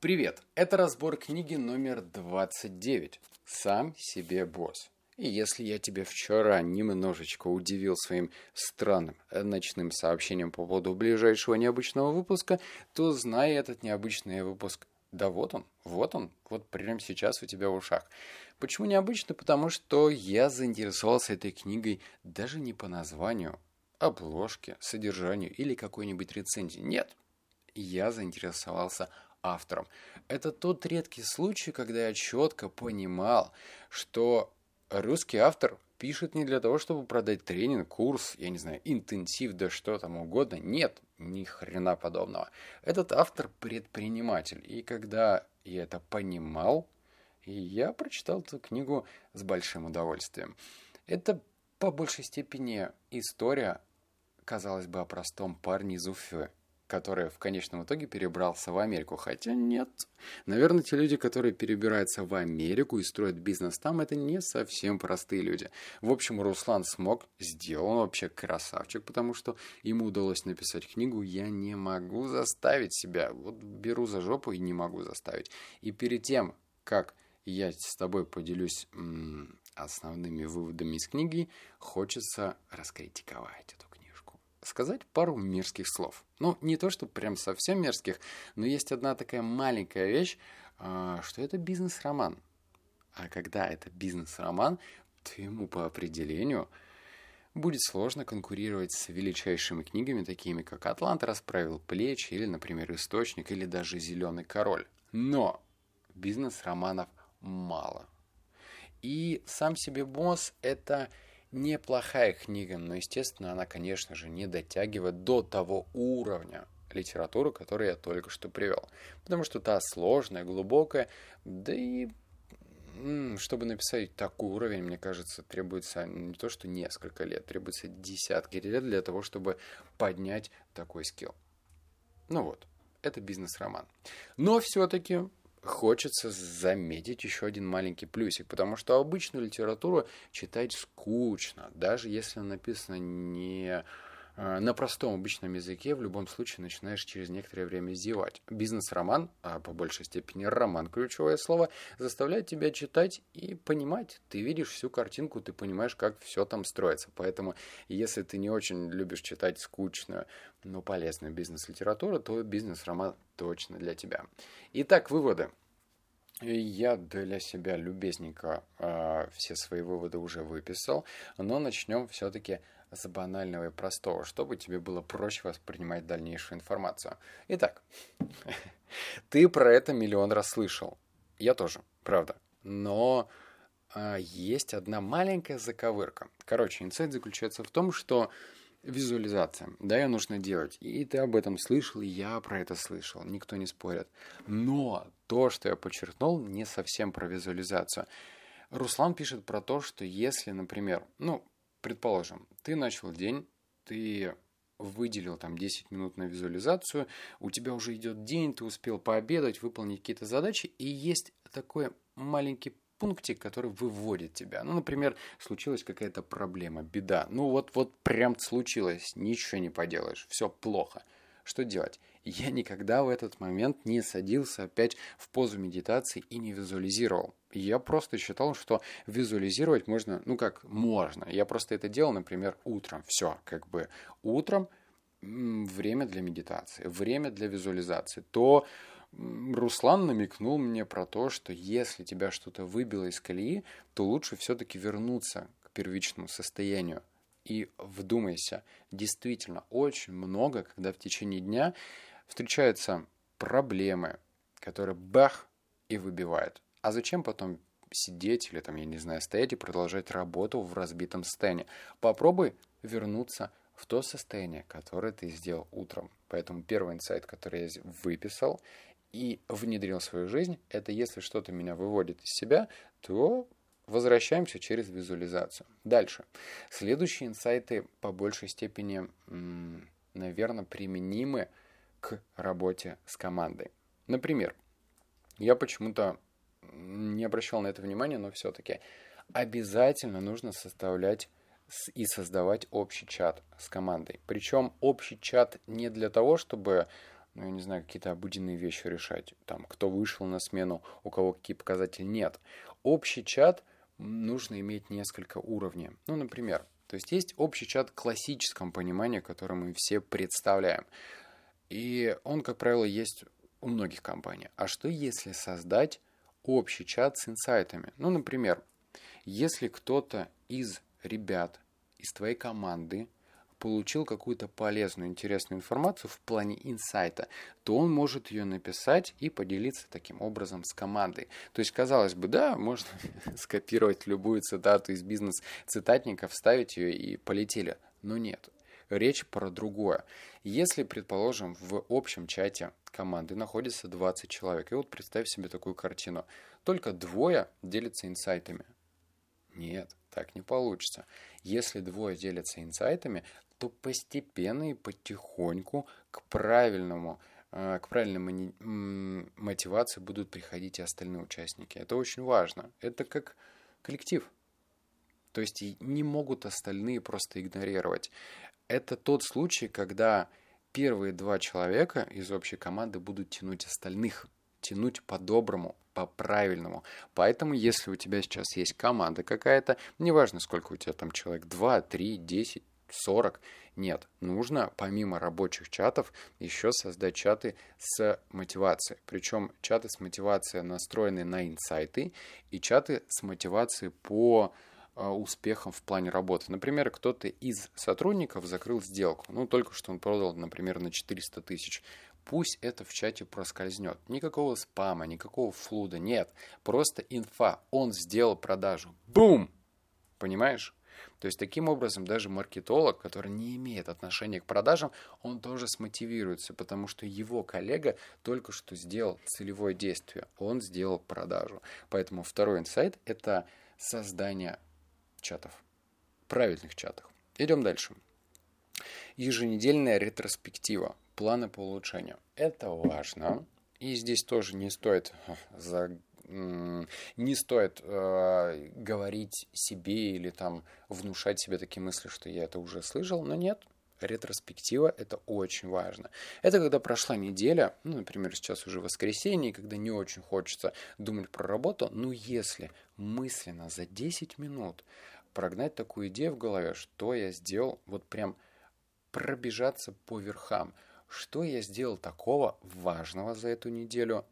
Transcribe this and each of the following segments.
Привет! Это разбор книги номер 29 «Сам себе босс». И если я тебя вчера немножечко удивил своим странным э, ночным сообщением по поводу ближайшего необычного выпуска, то знай этот необычный выпуск. Да вот он, вот он, вот прямо сейчас у тебя в ушах. Почему необычно? Потому что я заинтересовался этой книгой даже не по названию, обложке, содержанию или какой-нибудь рецензии. Нет, я заинтересовался автором. Это тот редкий случай, когда я четко понимал, что русский автор пишет не для того, чтобы продать тренинг, курс, я не знаю, интенсив, да что там угодно. Нет, ни хрена подобного. Этот автор предприниматель. И когда я это понимал, я прочитал эту книгу с большим удовольствием. Это по большей степени история, казалось бы, о простом парне из Уфы, который в конечном итоге перебрался в Америку. Хотя нет. Наверное, те люди, которые перебираются в Америку и строят бизнес там, это не совсем простые люди. В общем, Руслан смог, сделал, он вообще красавчик, потому что ему удалось написать книгу «Я не могу заставить себя». Вот беру за жопу и не могу заставить. И перед тем, как я с тобой поделюсь основными выводами из книги, хочется раскритиковать эту сказать пару мерзких слов. Ну, не то, что прям совсем мерзких, но есть одна такая маленькая вещь, а, что это бизнес-роман. А когда это бизнес-роман, то ему по определению будет сложно конкурировать с величайшими книгами, такими как «Атлант расправил плечи» или, например, «Источник» или даже «Зеленый король». Но бизнес-романов мало. И сам себе босс – это неплохая книга, но, естественно, она, конечно же, не дотягивает до того уровня литературы, который я только что привел. Потому что та сложная, глубокая, да и чтобы написать такой уровень, мне кажется, требуется не то, что несколько лет, требуется десятки лет для того, чтобы поднять такой скилл. Ну вот, это бизнес-роман. Но все-таки хочется заметить еще один маленький плюсик, потому что обычную литературу читать скучно, даже если написано не на простом обычном языке, в любом случае начинаешь через некоторое время зевать. Бизнес-роман, а по большей степени роман, ключевое слово, заставляет тебя читать и понимать. Ты видишь всю картинку, ты понимаешь, как все там строится. Поэтому, если ты не очень любишь читать скучную, но полезную бизнес-литературу, то бизнес-роман точно для тебя. Итак, выводы. Я для себя любезненько э, все свои выводы уже выписал, но начнем все-таки с банального и простого, чтобы тебе было проще воспринимать дальнейшую информацию. Итак, ты про это миллион раз слышал. Я тоже, правда. Но э, есть одна маленькая заковырка. Короче, инсайт заключается в том, что Визуализация. Да, ее нужно делать. И ты об этом слышал, и я про это слышал. Никто не спорит. Но то, что я подчеркнул, не совсем про визуализацию. Руслан пишет про то, что если, например, ну, предположим, ты начал день, ты выделил там 10 минут на визуализацию, у тебя уже идет день, ты успел пообедать, выполнить какие-то задачи, и есть такой маленький пунктик, который выводит тебя. Ну, например, случилась какая-то проблема, беда. Ну, вот, вот прям случилось, ничего не поделаешь, все плохо. Что делать? Я никогда в этот момент не садился опять в позу медитации и не визуализировал. Я просто считал, что визуализировать можно, ну как можно. Я просто это делал, например, утром. Все, как бы утром время для медитации, время для визуализации. То Руслан намекнул мне про то, что если тебя что-то выбило из колеи, то лучше все-таки вернуться к первичному состоянию. И вдумайся, действительно очень много, когда в течение дня встречаются проблемы, которые бах и выбивают. А зачем потом сидеть или там, я не знаю, стоять и продолжать работу в разбитом состоянии? Попробуй вернуться в то состояние, которое ты сделал утром. Поэтому первый инсайт, который я выписал, и внедрил в свою жизнь, это если что-то меня выводит из себя, то возвращаемся через визуализацию. Дальше. Следующие инсайты по большей степени, наверное, применимы к работе с командой. Например, я почему-то не обращал на это внимания, но все-таки обязательно нужно составлять и создавать общий чат с командой. Причем общий чат не для того, чтобы ну, я не знаю, какие-то обыденные вещи решать. Там, кто вышел на смену, у кого какие показатели. Нет. Общий чат нужно иметь несколько уровней. Ну, например, то есть есть общий чат в классическом понимании, который мы все представляем. И он, как правило, есть у многих компаний. А что если создать общий чат с инсайтами? Ну, например, если кто-то из ребят из твоей команды получил какую-то полезную, интересную информацию в плане инсайта, то он может ее написать и поделиться таким образом с командой. То есть, казалось бы, да, можно скопировать любую цитату из бизнес-цитатника, вставить ее и полетели. Но нет. Речь про другое. Если, предположим, в общем чате команды находится 20 человек, и вот представь себе такую картину. Только двое делятся инсайтами. Нет, так не получится. Если двое делятся инсайтами, то постепенно и потихоньку к правильному э, к правильной мотивации будут приходить и остальные участники. Это очень важно. Это как коллектив. То есть не могут остальные просто игнорировать. Это тот случай, когда первые два человека из общей команды будут тянуть остальных, тянуть по-доброму, по-правильному. Поэтому, если у тебя сейчас есть команда какая-то, неважно, сколько у тебя там человек, 2, 3, 10, 40. Нет, нужно помимо рабочих чатов еще создать чаты с мотивацией. Причем чаты с мотивацией настроены на инсайты и чаты с мотивацией по а, успехам в плане работы. Например, кто-то из сотрудников закрыл сделку. Ну, только что он продал, например, на 400 тысяч. Пусть это в чате проскользнет. Никакого спама, никакого флуда, нет. Просто инфа. Он сделал продажу. Бум! Понимаешь? То есть таким образом даже маркетолог, который не имеет отношения к продажам, он тоже смотивируется, потому что его коллега только что сделал целевое действие, он сделал продажу. Поэтому второй инсайт – это создание чатов, правильных чатов. Идем дальше. Еженедельная ретроспектива, планы по улучшению. Это важно. И здесь тоже не стоит за не стоит э, говорить себе или там внушать себе такие мысли, что я это уже слышал, но нет, ретроспектива – это очень важно. Это когда прошла неделя, ну, например, сейчас уже воскресенье, когда не очень хочется думать про работу, но если мысленно за 10 минут прогнать такую идею в голове, что я сделал, вот прям пробежаться по верхам, что я сделал такого важного за эту неделю,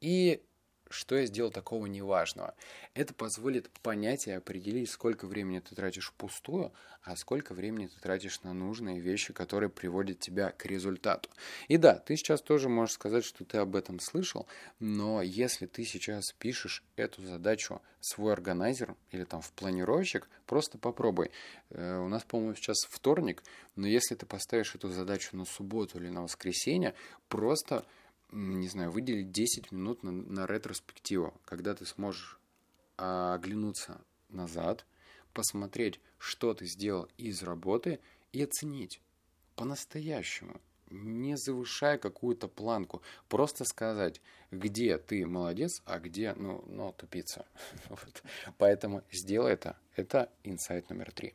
и что я сделал такого неважного. Это позволит понять и определить, сколько времени ты тратишь впустую, а сколько времени ты тратишь на нужные вещи, которые приводят тебя к результату. И да, ты сейчас тоже можешь сказать, что ты об этом слышал, но если ты сейчас пишешь эту задачу в свой органайзер или там в планировщик, просто попробуй. Э, у нас, по-моему, сейчас вторник, но если ты поставишь эту задачу на субботу или на воскресенье, просто не знаю, выделить 10 минут на, на ретроспективу, когда ты сможешь оглянуться назад, посмотреть, что ты сделал из работы и оценить по-настоящему, не завышая какую-то планку, просто сказать, где ты молодец, а где, ну, ну тупица. вот. Поэтому сделай это. Это инсайт номер три.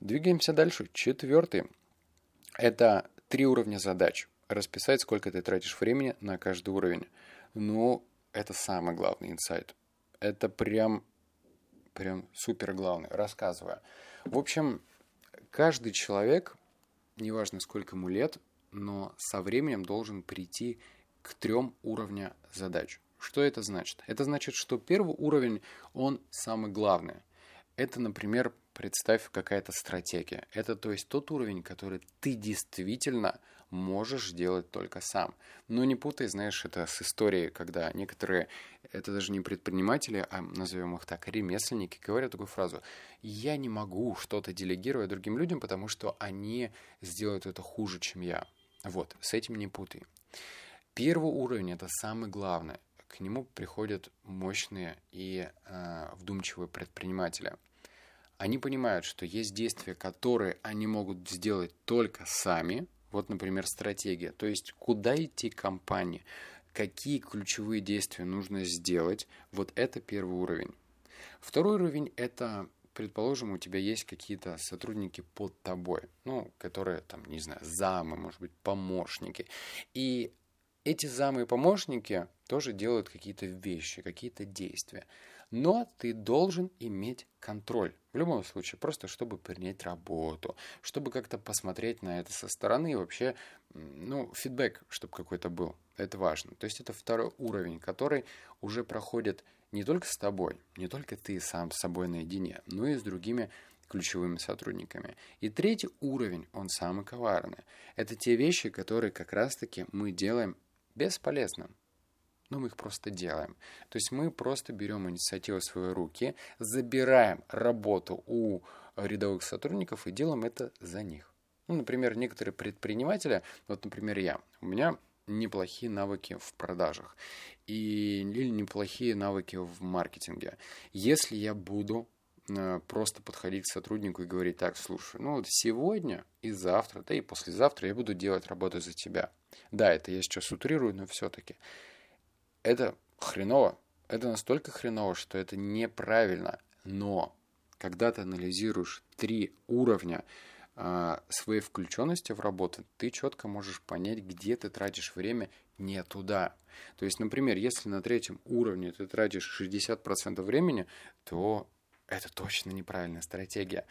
Двигаемся дальше. Четвертый. Это три уровня задач расписать, сколько ты тратишь времени на каждый уровень. Ну, это самый главный инсайт. Это прям, прям супер главный. Рассказываю. В общем, каждый человек, неважно сколько ему лет, но со временем должен прийти к трем уровням задач. Что это значит? Это значит, что первый уровень, он самый главный. Это, например, представь какая-то стратегия. Это то есть тот уровень, который ты действительно можешь делать только сам. Но не путай, знаешь, это с историей, когда некоторые, это даже не предприниматели, а назовем их так, ремесленники, говорят такую фразу «я не могу что-то делегировать другим людям, потому что они сделают это хуже, чем я». Вот, с этим не путай. Первый уровень – это самый главный. К нему приходят мощные и э, вдумчивые предприниматели – они понимают, что есть действия, которые они могут сделать только сами, вот, например, стратегия. То есть, куда идти компании, какие ключевые действия нужно сделать. Вот это первый уровень. Второй уровень – это, предположим, у тебя есть какие-то сотрудники под тобой, ну, которые, там, не знаю, замы, может быть, помощники. И Эти замы и помощники тоже делают какие-то вещи, какие-то действия. Но ты должен иметь контроль. В любом случае, просто чтобы принять работу, чтобы как-то посмотреть на это со стороны вообще, ну, фидбэк, чтобы какой-то был. Это важно. То есть это второй уровень, который уже проходит не только с тобой, не только ты сам с собой наедине, но и с другими ключевыми сотрудниками. И третий уровень, он самый коварный. Это те вещи, которые как раз-таки мы делаем бесполезным но мы их просто делаем. То есть мы просто берем инициативу в свои руки, забираем работу у рядовых сотрудников и делаем это за них. Ну, например, некоторые предприниматели, вот, например, я, у меня неплохие навыки в продажах и, или неплохие навыки в маркетинге. Если я буду э, просто подходить к сотруднику и говорить, так, слушай, ну вот сегодня и завтра, да и послезавтра я буду делать работу за тебя. Да, это я сейчас утрирую, но все-таки это хреново. Это настолько хреново, что это неправильно. Но когда ты анализируешь три уровня э, своей включенности в работу, ты четко можешь понять, где ты тратишь время не туда. То есть, например, если на третьем уровне ты тратишь 60% времени, то это точно неправильная стратегия.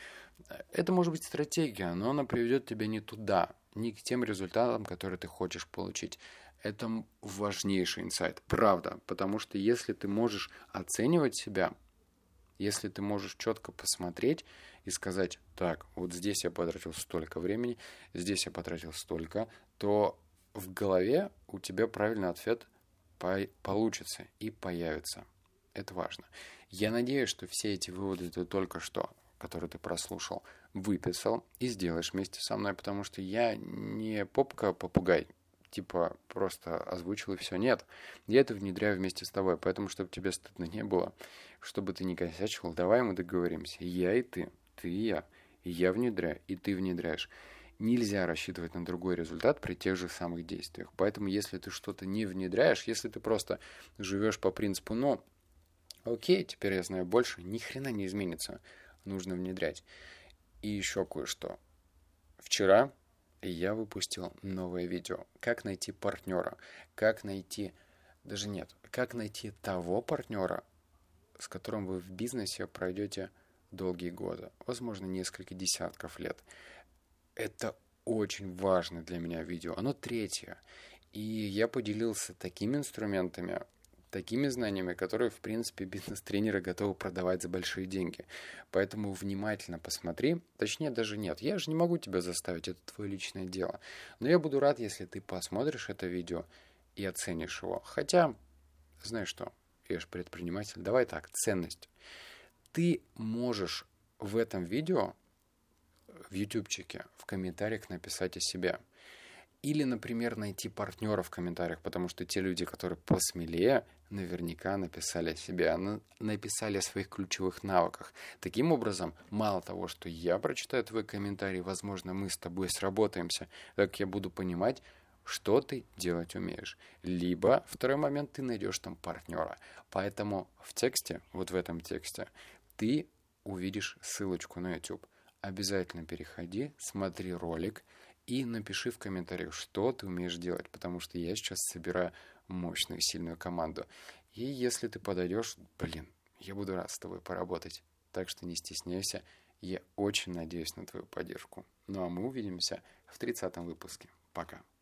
Это может быть стратегия, но она приведет тебя не туда, не к тем результатам, которые ты хочешь получить это важнейший инсайт, правда, потому что если ты можешь оценивать себя, если ты можешь четко посмотреть и сказать, так, вот здесь я потратил столько времени, здесь я потратил столько, то в голове у тебя правильный ответ получится и появится. Это важно. Я надеюсь, что все эти выводы ты только что, которые ты прослушал, выписал и сделаешь вместе со мной, потому что я не попка-попугай типа просто озвучил и все. Нет, я это внедряю вместе с тобой, поэтому, чтобы тебе стыдно не было, чтобы ты не косячил, давай мы договоримся. Я и ты, ты и я, я внедряю, и ты внедряешь. Нельзя рассчитывать на другой результат при тех же самых действиях. Поэтому, если ты что-то не внедряешь, если ты просто живешь по принципу, ну, окей, теперь я знаю больше, ни хрена не изменится. Нужно внедрять. И еще кое-что. Вчера я выпустил новое видео. Как найти партнера? Как найти... Даже нет. Как найти того партнера, с которым вы в бизнесе пройдете долгие годы. Возможно, несколько десятков лет. Это очень важно для меня видео. Оно третье. И я поделился такими инструментами, такими знаниями, которые, в принципе, бизнес-тренеры готовы продавать за большие деньги. Поэтому внимательно посмотри, точнее даже нет, я же не могу тебя заставить, это твое личное дело. Но я буду рад, если ты посмотришь это видео и оценишь его. Хотя, знаешь что, я же предприниматель, давай так, ценность. Ты можешь в этом видео, в ютубчике, в комментариях написать о себе – или, например, найти партнера в комментариях, потому что те люди, которые посмелее, наверняка написали о себе, написали о своих ключевых навыках. Таким образом, мало того, что я прочитаю твой комментарий, возможно, мы с тобой сработаемся, так я буду понимать, что ты делать умеешь. Либо, второй момент, ты найдешь там партнера. Поэтому в тексте, вот в этом тексте, ты увидишь ссылочку на YouTube. Обязательно переходи, смотри ролик, и напиши в комментариях, что ты умеешь делать, потому что я сейчас собираю мощную, сильную команду. И если ты подойдешь, блин, я буду рад с тобой поработать. Так что не стесняйся, я очень надеюсь на твою поддержку. Ну а мы увидимся в 30 выпуске. Пока.